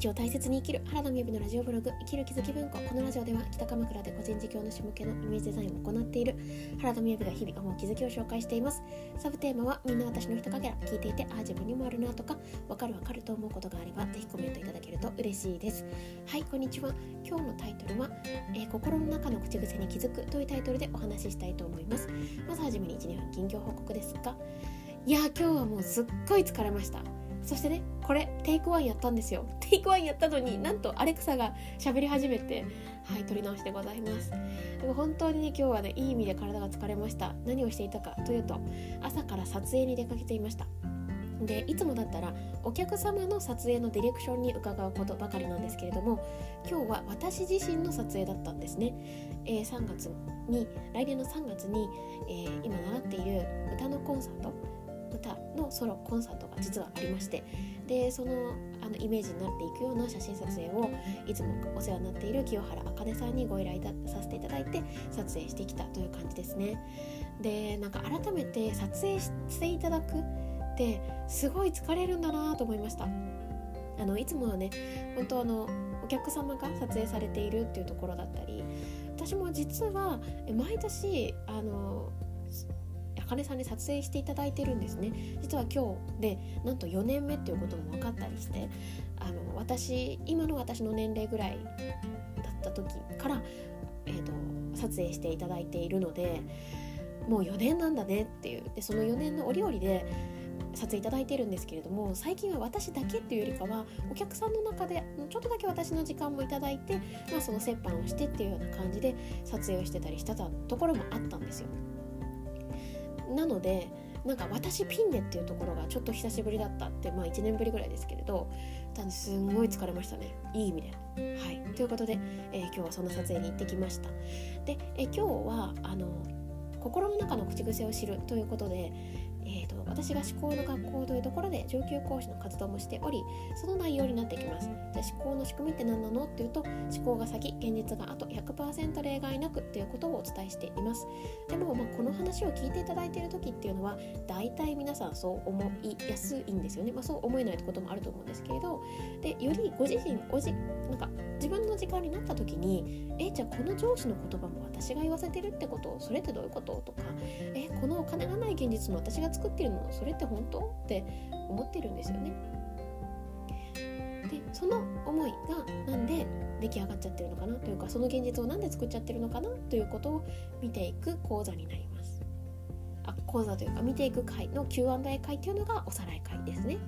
日を大切に生きる原田美由のラジオブログ生きる気づき文庫。このラジオでは北鎌倉で個人事業主向けのイメージデザインを行っている原田美由が日々思う気づきを紹介しています。サブテーマはみんな私の人かけら聞いていてああ自分にもあるなとかわかるわかると思うことがあればぜひコメントいただけると嬉しいです。はいこんにちは。今日のタイトルは、えー、心の中の口癖に気づくというタイトルでお話ししたいと思います。まずはじめに1、2分近況報告ですがいや今日はもうすっごい疲れました。そしてねこれテイクワンやったんですよ。テイクワンやったのになんとアレクサが喋り始めてはい撮り直しでございます。でも本当にね今日はねいい意味で体が疲れました。何をしていたかというと朝から撮影に出かけていました。でいつもだったらお客様の撮影のディレクションに伺うことばかりなんですけれども今日は私自身の撮影だったんですね、えー、3月に来年の3月に、えー、今習っている歌のコンサート歌のソロコンサートが実はありましてでそのあのイメージになっていくような写真撮影をいつもお世話になっている清原茜さんにご依頼させていただいて撮影してきたという感じですね。でなんか改めて撮影していただくってすごい疲れるんだなと思いました。あのいつもはね本当あのお客様が撮影されているっていうところだったり私も実は毎年あの茜さんに撮影していただいてるんですね実は今日でなんと4年目っていうことも分かったりしてあの私今の私の年齢ぐらいだった時から、えーと、撮影していただいているのでもう4年なんだねっていうでその4年の折々で撮影いただいてるんですけれども最近は私だけっていうよりかはお客さんの中でちょっとだけ私の時間もいただいて、まあ、その折半をしてっていうような感じで撮影をしてたりしてたところもあったんですよ。なのでなんか私ピンでっていうところがちょっと久しぶりだったってまあ1年ぶりぐらいですけれどすんごい疲れましたねいい意味で。はいということで、えー、今日はそんな撮影に行ってきました。で、えー、今日はあの心の中の口癖を知るということで、えーと、私が思考の学校というところで上級講師の活動もしておりその内容になってきます。じゃあ思考の仕組みって何なの？っていうと思考が先現実があと100%例外なくっていうことをお伝えしています。でも、まあ、この話を聞いていただいている時っていうのは大体皆さんそう思いやすいんですよね、まあ、そう思えないってこともあると思うんですけれどでよりご自身おじなんか自分の時間になった時にえじゃあこの上司の言葉も私が言わせてるってことそれってどういうこと？とかえのお金がない現実も私が作ってるものそれって本当って思ってるんですよね。でその思いがなんで出来上がっちゃってるのかなというかその現実を何で作っちゃってるのかなということを見ていく講座になります。あ講座というか見ていく回の Q&A 会というのがおさらい会ですね。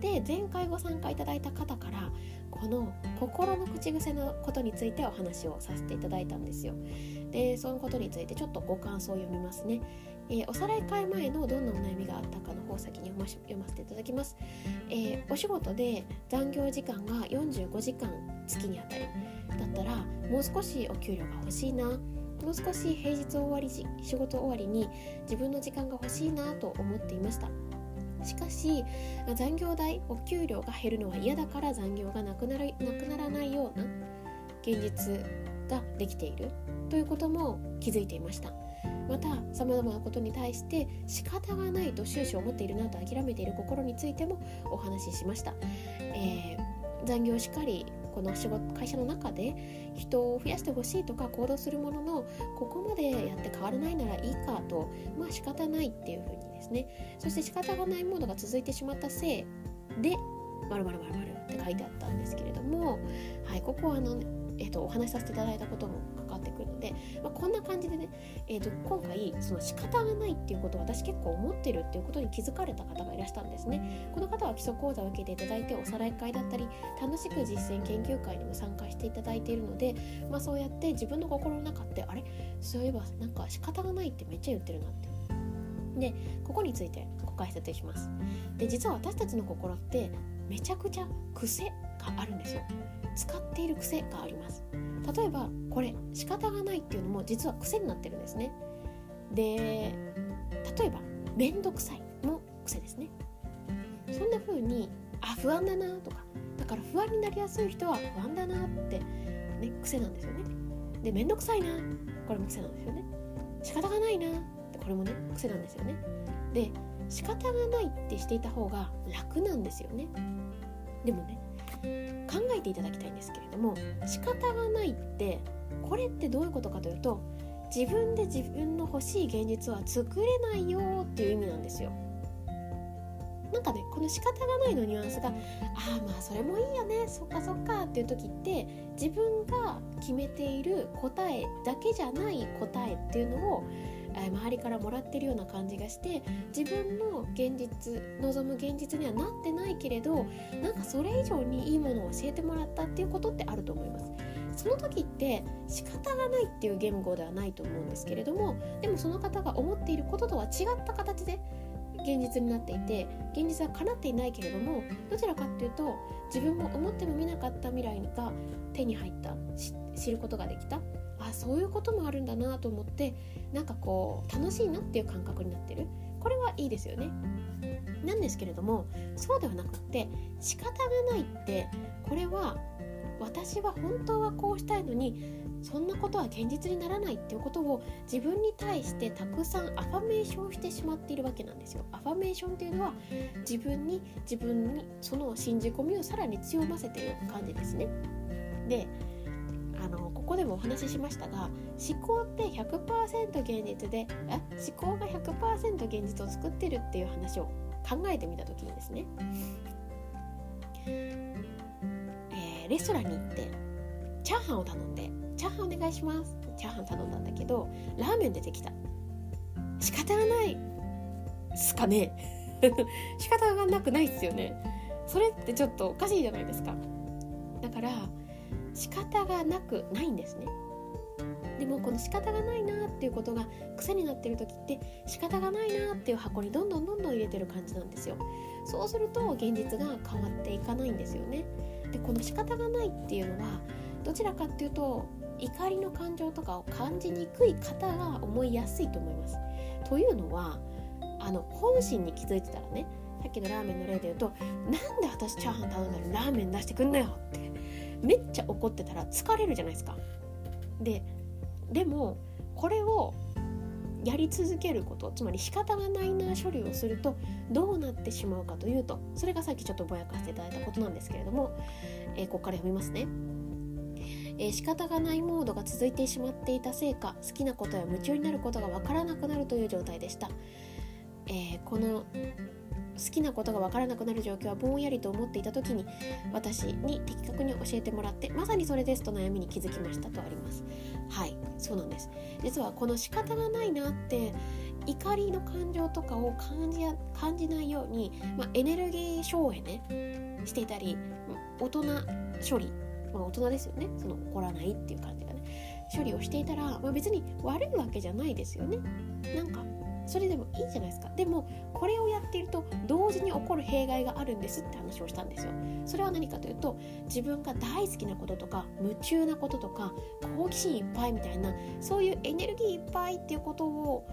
で前回ご参加いただいた方からこの心の口癖のことについてお話をさせていただいたんですよ。でそのことについてちょっとご感想を読みますね。えー、おさらい会前のどんなお悩みがあったかの方先に読ま読ませていただきます、えー、お仕事で残業時間が45時間月にあたりだったらもう少しお給料が欲しいな。もう少し平日終わり仕事終わりに自分の時間が欲しいなと思っていました。しかし残業代お給料が減るのは嫌だから残業がなくなるなくならないような現実ができているということも気づいていました。またさまざまなことに対して仕方がないと終始思っているなと諦めている心についてもお話ししました、えー、残業しっかりこの仕事会社の中で人を増やしてほしいとか行動するもののここまでやって変わらないならいいかとまあ仕方ないっていうふうにですね。そして仕方がないものが続いてしまったせいで○○○○って書いてあったんですけれども、はい、ここはあの、ねえーと、お話しさせていただいたことも関わってくるので、まあ、こんな感じでね、えーと、今回その仕方がないっていうことを私結構思ってるっていうことに気づかれた方がいらしたんですね。この方は基礎講座を受けていただいておさらい会だったり楽しく実践研究会にも参加していただいているので、まあ、そうやって自分の心の中ってあれ？そういえばなんか仕方がないってめっちゃ言ってるなって。でここについてご解説します。で実は私たちの心ってめちゃくちゃ癖があるんですよ。使っている癖があります。例えばこれ仕方がないっていうのも実は癖になってるんですね。で例えば面倒くさいも癖ですね。そんな風にあ不安だなとかだから不安になりやすい人は不安だなってね癖なんですよね。で面倒くさいなこれも癖なんですよね。仕方がないなってこれもね癖なんですよね。で仕方がないってしていた方が楽なんですよね。でもね考えていただきたいんですけれども仕方がないってこれってどういうことかというと自分で自分の欲しい現実は作れないよっていう意味なんですよ。なんかねこの仕方がないのニュアンスがああまあそれもいいよねそっかそっかっていう時って自分が決めている答えだけじゃない答えっていうのを周りからもらってるような感じがして自分の現実望む現実にはなってないけれどなんかそれ以上にいいものを教えてもらったっていうことってあると思います。その時って仕方がないっていう言語ではないと思うんですけれどもでもその方が思っていることとは違った形で現実になっていて現実は叶っていないけれどもどちらかっていうと自分も思ってもみなかった未来が手に入った知ることができた。あそういうこともあるんだなと思ってなんかこう楽しいなっていう感覚になってる。これはいいですよね。なんですけれどもそうではなくって仕方がないってこれは私は本当はこうしたいのにそんなことは現実にならないっていうことを自分に対してたくさんアファメーションしてしまっているわけなんですよ。アファメーションっていうのは自分に自分にその信じ込みをさらに強ませている感じですね。であのここでもお話ししましたが思考って100%現実でえ思考が100%現実を作ってるっていう話を考えてみた時にですね、レストランに行ってチャーハンを頼んで「チャーハンお願いします」チャーハン頼んだんだけどラーメン出てきた。仕方がない。すかね。仕方がなくないっすよね。それってちょっとおかしいじゃないですか。だから仕方がなくないんですね。でもこの仕方がないなっていうことが癖になってる時って仕方がないなっていう箱にどんどんどんどん入れてる感じなんですよ。そうすると現実が変わっていかないんですよね。でこの仕方がないっていうのはどちらかっていうと怒りの感情とかを感じにくい方が思いやすいと思いますというのはあの本心に気づいてたらねさっきのラーメンの例で言うとなんで私チャーハン頼んだらラーメン出してくんなよってめっちゃ怒ってたら疲れるじゃないですか。ででもこれをやり続けることつまり仕方がないな処理をするとどうなってしまうかというとそれがさっきちょっとぼやかしていただいたことなんですけれども、えー、ここから読みますね。えー、仕方がないモードが続いてしまっていたせいか好きなことや夢中になることがわからなくなるという状態でした、えー、この好きなことが分からなくなる状況はぼんやりと思っていた時に私に的確に教えてもらってまさにそれですと悩みに気づきましたとあります。はいそうなんです。実はこの仕方がないなって怒りの感情とかを感じや感じないように、まあ、エネルギー消費ねしていたり大人処理、まあ、大人ですよね。その怒らないっていう感じがね。処理をしていたら、まあ、別に悪いわけじゃないですよね。なんかそれでもいいじゃないですか。でもこれをやっていると同時に起こる弊害があるんですって話をしたんですよ。それは何かというと自分が大好きなこととか夢中なこととか好奇心いっぱいみたいなそういうエネルギーいっぱいっていうことを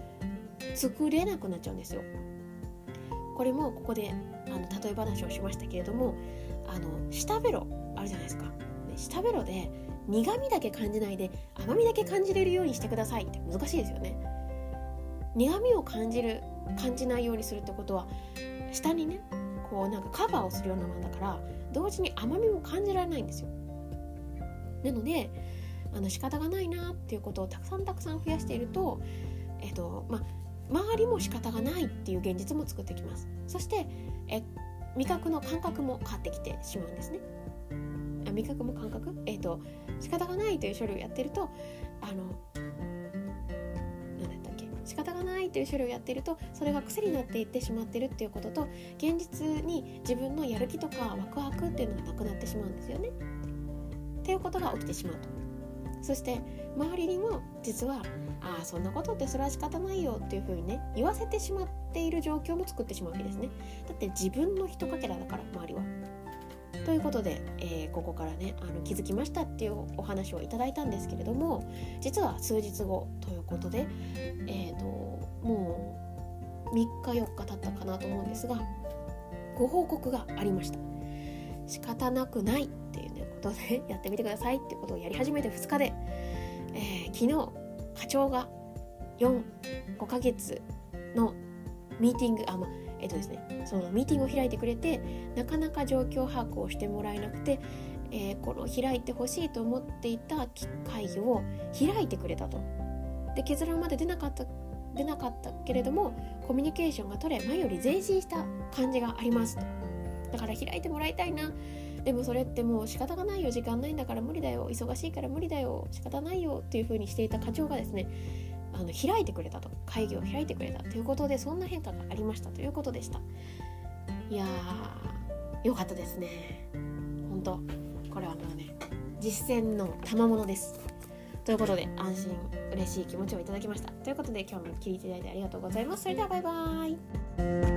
作れなくなっちゃうんですよ。これもここであの例え話をしましたけれどもあの舌ベロあるじゃないですか。舌ベロで苦味だけ感じないで甘みだけ感じれるようにしてくださいって難しいですよね。苦みを感じる感じないようにするってことは下にねこうなんかカバーをするようなもんだから同時に甘みも感じられないんですよ。なのであの仕方がないなっていうことをたくさんたくさん増やしているとえっとまあ周りも仕方がないっていう現実も作ってきます。そしてえ味覚の感覚も変わってきてしまうんですね。あ味覚も感覚？えっと仕方がないという処理をやってるとあの仕方がないという処理をやっているとそれが癖になっていってしまってるっていうことと現実に自分のやる気とかワクワクっていうのがなくなってしまうんですよね。っていうことが起きてしまうと。そして周りにも実はああそんなことってそれは仕方ないよっていうふうにね言わせてしまっている状況も作ってしまうわけですね。だって自分のひとかけらだから周りは。ということで、えー、ここからねあの気づきましたっていうお話をいただいたんですけれども実は数日後ということで、えーと、もう3日4日経ったかなと思うんですがご報告がありました。仕方なくないっていう、ね、ことで やってみてくださいっていうことをやり始めて2日で、えー、昨日課長が45ヶ月のミーティングあ、まあえっとですねそのミーティングを開いてくれてなかなか状況把握をしてもらえなくて、えー、この開いてほしいと思っていた会議を開いてくれたと。で結論まで出なかった出なかったけれどもコミュニケーションが取れ前より前進した感じがありますと。だから開いてもらいたいな。でもそれってもう仕方がないよ。時間ないんだから無理だよ。忙しいから無理だよ。仕方ないよ。っていう風にしていた課長がですねあの開いてくれたと会議を開いてくれたということでそんな変化がありましたということでした。いやーよかったですね。本当これはもうね実践の賜物です。ということで安心嬉しい気持ちをいただきました。ということで今日も聞いていただいてありがとうございます。それではバイバーイ。